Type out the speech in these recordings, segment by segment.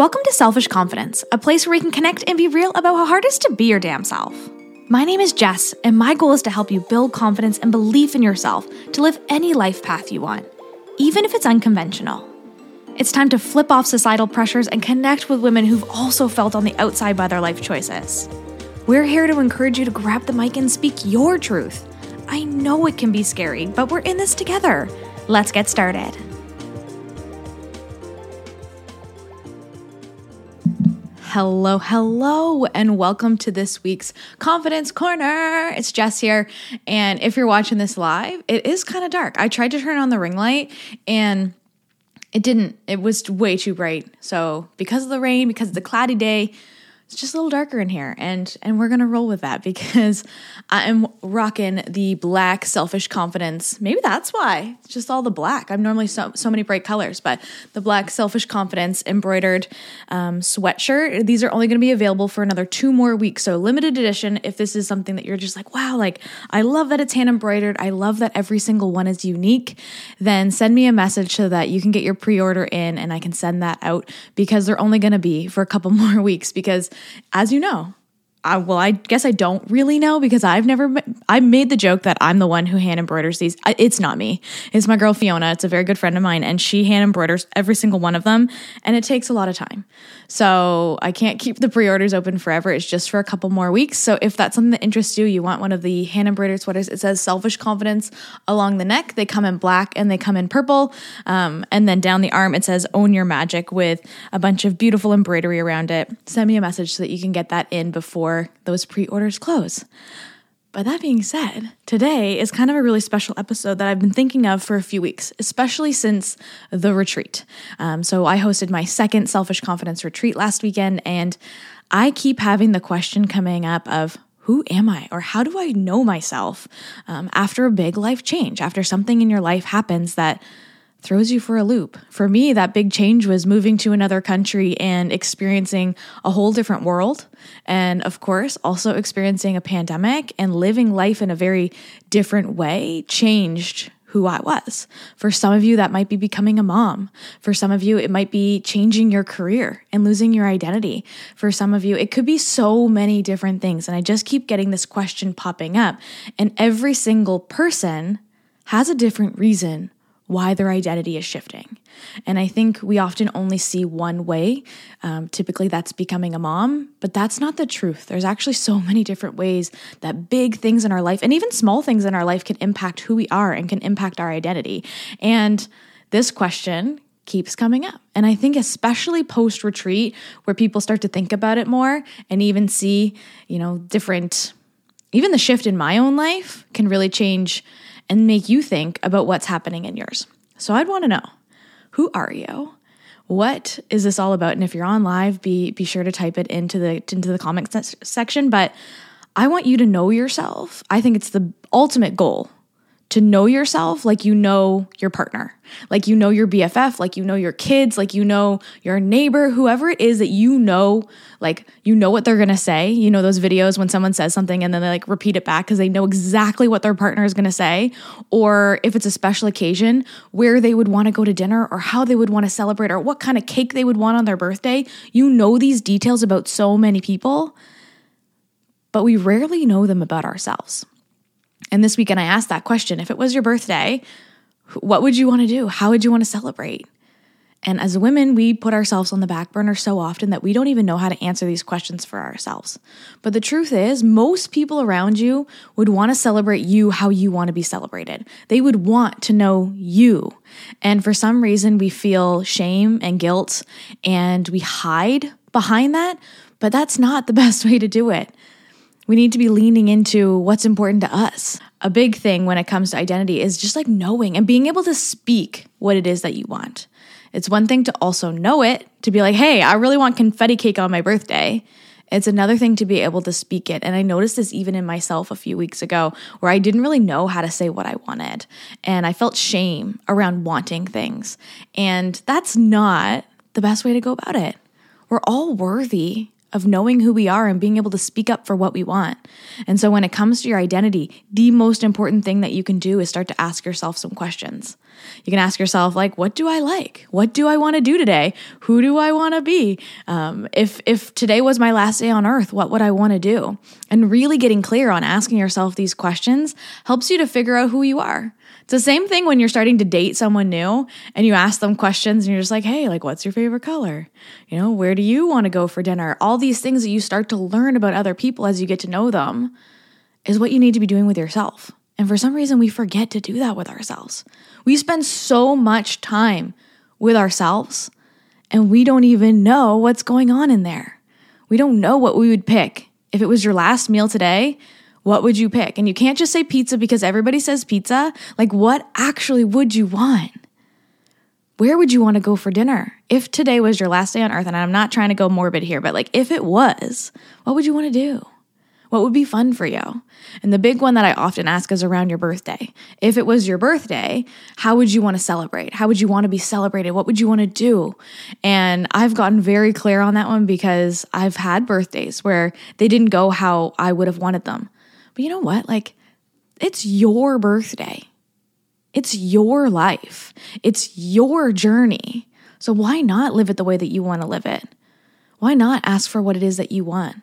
Welcome to Selfish Confidence, a place where we can connect and be real about how hard it is to be your damn self. My name is Jess, and my goal is to help you build confidence and belief in yourself to live any life path you want, even if it's unconventional. It's time to flip off societal pressures and connect with women who've also felt on the outside by their life choices. We're here to encourage you to grab the mic and speak your truth. I know it can be scary, but we're in this together. Let's get started. Hello, hello, and welcome to this week's Confidence Corner. It's Jess here. And if you're watching this live, it is kind of dark. I tried to turn on the ring light and it didn't, it was way too bright. So, because of the rain, because of the cloudy day, it's just a little darker in here and and we're gonna roll with that because i'm rocking the black selfish confidence. Maybe that's why. It's just all the black. I'm normally so, so many bright colors but the black selfish confidence embroidered um, sweatshirt these are only gonna be available for another two more weeks. So limited edition if this is something that you're just like wow like i love that it's hand embroidered. I love that every single one is unique then send me a message so that you can get your pre-order in and i can send that out because they're only gonna be for a couple more weeks because as you know, I, well, I guess I don't really know because I've never. I made the joke that I'm the one who hand embroiders these. It's not me. It's my girl Fiona. It's a very good friend of mine, and she hand embroiders every single one of them, and it takes a lot of time. So I can't keep the pre-orders open forever. It's just for a couple more weeks. So if that's something that interests you, you want one of the hand embroidered sweaters. It says "Selfish Confidence" along the neck. They come in black and they come in purple, um, and then down the arm it says "Own Your Magic" with a bunch of beautiful embroidery around it. Send me a message so that you can get that in before before those pre orders close. But that being said, today is kind of a really special episode that I've been thinking of for a few weeks, especially since the retreat. Um, so, I hosted my second selfish confidence retreat last weekend, and I keep having the question coming up of, who am I or how do I know myself um, after a big life change, after something in your life happens that throws you for a loop. For me, that big change was moving to another country and experiencing a whole different world. And of course, also experiencing a pandemic and living life in a very different way changed who I was. For some of you, that might be becoming a mom. For some of you, it might be changing your career and losing your identity. For some of you, it could be so many different things. And I just keep getting this question popping up. And every single person has a different reason why their identity is shifting. And I think we often only see one way. Um, typically, that's becoming a mom, but that's not the truth. There's actually so many different ways that big things in our life and even small things in our life can impact who we are and can impact our identity. And this question keeps coming up. And I think especially post retreat where people start to think about it more and even see, you know, different even the shift in my own life can really change and make you think about what's happening in yours. So I'd want to know who are you? What is this all about? And if you're on live, be be sure to type it into the into the comment section. But I want you to know yourself. I think it's the ultimate goal to know yourself like you know your partner, like you know your BFF, like you know your kids, like you know your neighbor, whoever it is that you know, like you know what they're gonna say. You know those videos when someone says something and then they like repeat it back because they know exactly what their partner is gonna say. Or if it's a special occasion, where they would wanna go to dinner or how they would wanna celebrate or what kind of cake they would want on their birthday. You know these details about so many people, but we rarely know them about ourselves. And this weekend, I asked that question if it was your birthday, what would you want to do? How would you want to celebrate? And as women, we put ourselves on the back burner so often that we don't even know how to answer these questions for ourselves. But the truth is, most people around you would want to celebrate you how you want to be celebrated. They would want to know you. And for some reason, we feel shame and guilt and we hide behind that. But that's not the best way to do it. We need to be leaning into what's important to us. A big thing when it comes to identity is just like knowing and being able to speak what it is that you want. It's one thing to also know it, to be like, hey, I really want confetti cake on my birthday. It's another thing to be able to speak it. And I noticed this even in myself a few weeks ago where I didn't really know how to say what I wanted. And I felt shame around wanting things. And that's not the best way to go about it. We're all worthy of knowing who we are and being able to speak up for what we want. And so when it comes to your identity, the most important thing that you can do is start to ask yourself some questions. You can ask yourself, like, what do I like? What do I want to do today? Who do I want to be? Um, if if today was my last day on earth, what would I want to do? And really getting clear on asking yourself these questions helps you to figure out who you are. It's the same thing when you're starting to date someone new and you ask them questions and you're just like, hey, like, what's your favorite color? You know, where do you want to go for dinner? All these things that you start to learn about other people as you get to know them is what you need to be doing with yourself. And for some reason, we forget to do that with ourselves. We spend so much time with ourselves and we don't even know what's going on in there. We don't know what we would pick. If it was your last meal today, what would you pick? And you can't just say pizza because everybody says pizza. Like, what actually would you want? Where would you want to go for dinner? If today was your last day on earth, and I'm not trying to go morbid here, but like if it was, what would you want to do? What would be fun for you? And the big one that I often ask is around your birthday. If it was your birthday, how would you want to celebrate? How would you want to be celebrated? What would you want to do? And I've gotten very clear on that one because I've had birthdays where they didn't go how I would have wanted them. But you know what? Like, it's your birthday, it's your life, it's your journey. So why not live it the way that you want to live it? Why not ask for what it is that you want?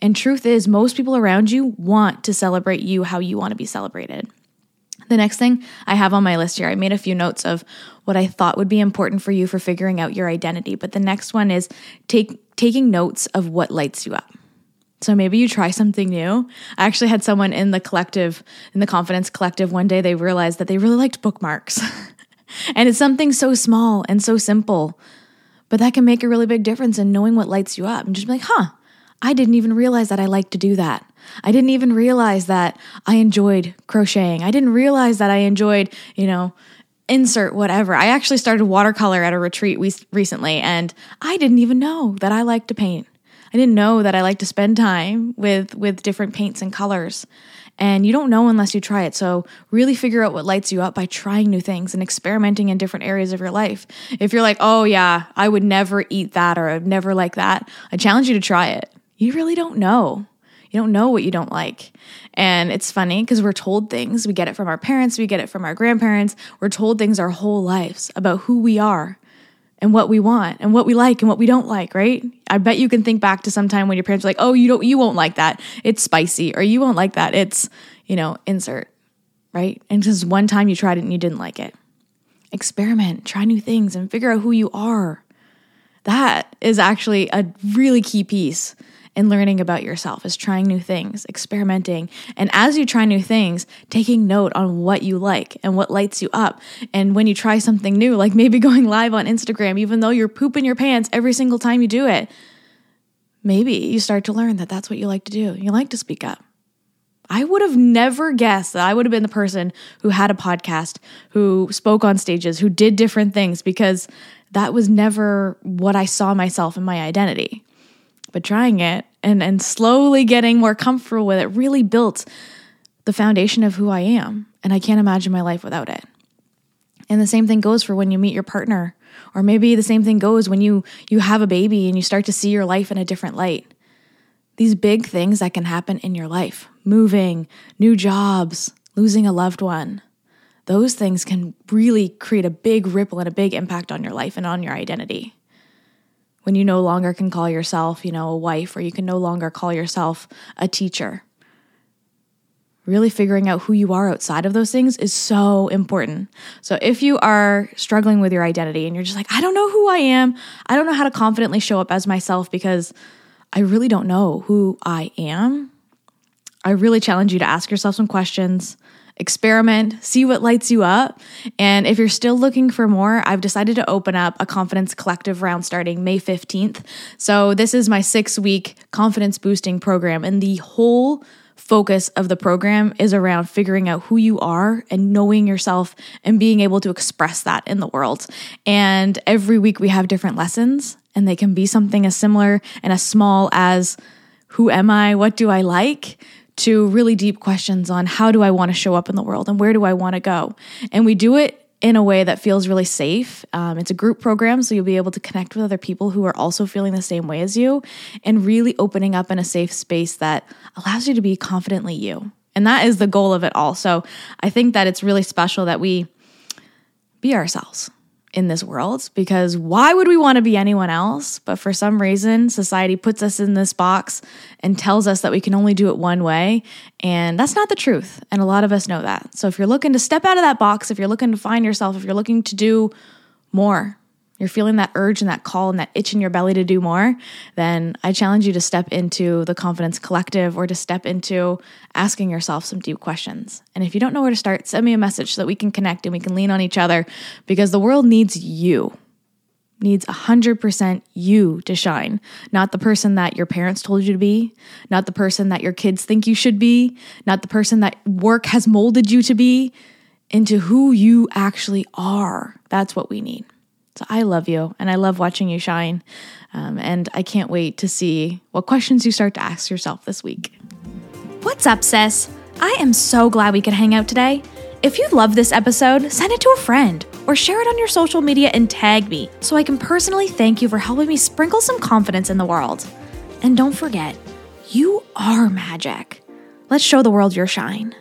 And truth is, most people around you want to celebrate you how you want to be celebrated. The next thing I have on my list here, I made a few notes of what I thought would be important for you for figuring out your identity. But the next one is take taking notes of what lights you up. So maybe you try something new. I actually had someone in the collective, in the confidence collective, one day they realized that they really liked bookmarks. and it's something so small and so simple, but that can make a really big difference in knowing what lights you up and just be like, huh, I didn't even realize that I like to do that. I didn't even realize that I enjoyed crocheting. I didn't realize that I enjoyed, you know, insert whatever. I actually started watercolor at a retreat recently and I didn't even know that I like to paint. I didn't know that I like to spend time with with different paints and colors. And you don't know unless you try it. So, really figure out what lights you up by trying new things and experimenting in different areas of your life. If you're like, oh, yeah, I would never eat that or I'd never like that, I challenge you to try it you really don't know. You don't know what you don't like. And it's funny because we're told things. We get it from our parents, we get it from our grandparents. We're told things our whole lives about who we are and what we want and what we like and what we don't like, right? I bet you can think back to some time when your parents were like, "Oh, you don't you won't like that. It's spicy." Or you won't like that. It's, you know, insert, right? And just one time you tried it and you didn't like it. Experiment, try new things and figure out who you are. That is actually a really key piece in learning about yourself is trying new things, experimenting. And as you try new things, taking note on what you like and what lights you up. And when you try something new, like maybe going live on Instagram, even though you're pooping your pants every single time you do it, maybe you start to learn that that's what you like to do. You like to speak up. I would have never guessed that I would have been the person who had a podcast, who spoke on stages, who did different things because that was never what I saw myself in my identity but trying it and and slowly getting more comfortable with it really built the foundation of who I am and I can't imagine my life without it. And the same thing goes for when you meet your partner or maybe the same thing goes when you you have a baby and you start to see your life in a different light. These big things that can happen in your life, moving, new jobs, losing a loved one. Those things can really create a big ripple and a big impact on your life and on your identity when you no longer can call yourself, you know, a wife or you can no longer call yourself a teacher. Really figuring out who you are outside of those things is so important. So, if you are struggling with your identity and you're just like, I don't know who I am, I don't know how to confidently show up as myself because I really don't know who I am, I really challenge you to ask yourself some questions experiment, see what lights you up. And if you're still looking for more, I've decided to open up a confidence collective round starting May 15th. So, this is my six week confidence boosting program, and the whole focus of the program is around figuring out who you are and knowing yourself and being able to express that in the world. And every week we have different lessons, and they can be something as similar and as small as who am I? What do I like? To really deep questions on how do I want to show up in the world and where do I want to go. And we do it in a way that feels really safe. Um, it's a group program, so you'll be able to connect with other people who are also feeling the same way as you and really opening up in a safe space that allows you to be confidently you. And that is the goal of it all. So I think that it's really special that we be ourselves in this world because why would we want to be anyone else? But for some reason, society puts us in this box and tells us that we can only do it one way. And that's not the truth. And a lot of us know that. So if you're looking to step out of that box, if you're looking to find yourself, if you're looking to do more, you're feeling that urge and that call and that itch in your belly to do more, then I challenge you to step into the Confidence Collective or to step into asking yourself some deep questions. And if you don't know where to start, send me a message so that we can connect and we can lean on each other because the world needs you. Needs 100% you to shine, not the person that your parents told you to be, not the person that your kids think you should be, not the person that work has molded you to be, into who you actually are. That's what we need. So I love you and I love watching you shine. Um, and I can't wait to see what questions you start to ask yourself this week. What's up, sis? I am so glad we could hang out today. If you love this episode, send it to a friend or share it on your social media and tag me so I can personally thank you for helping me sprinkle some confidence in the world. And don't forget, you are magic. Let's show the world your shine.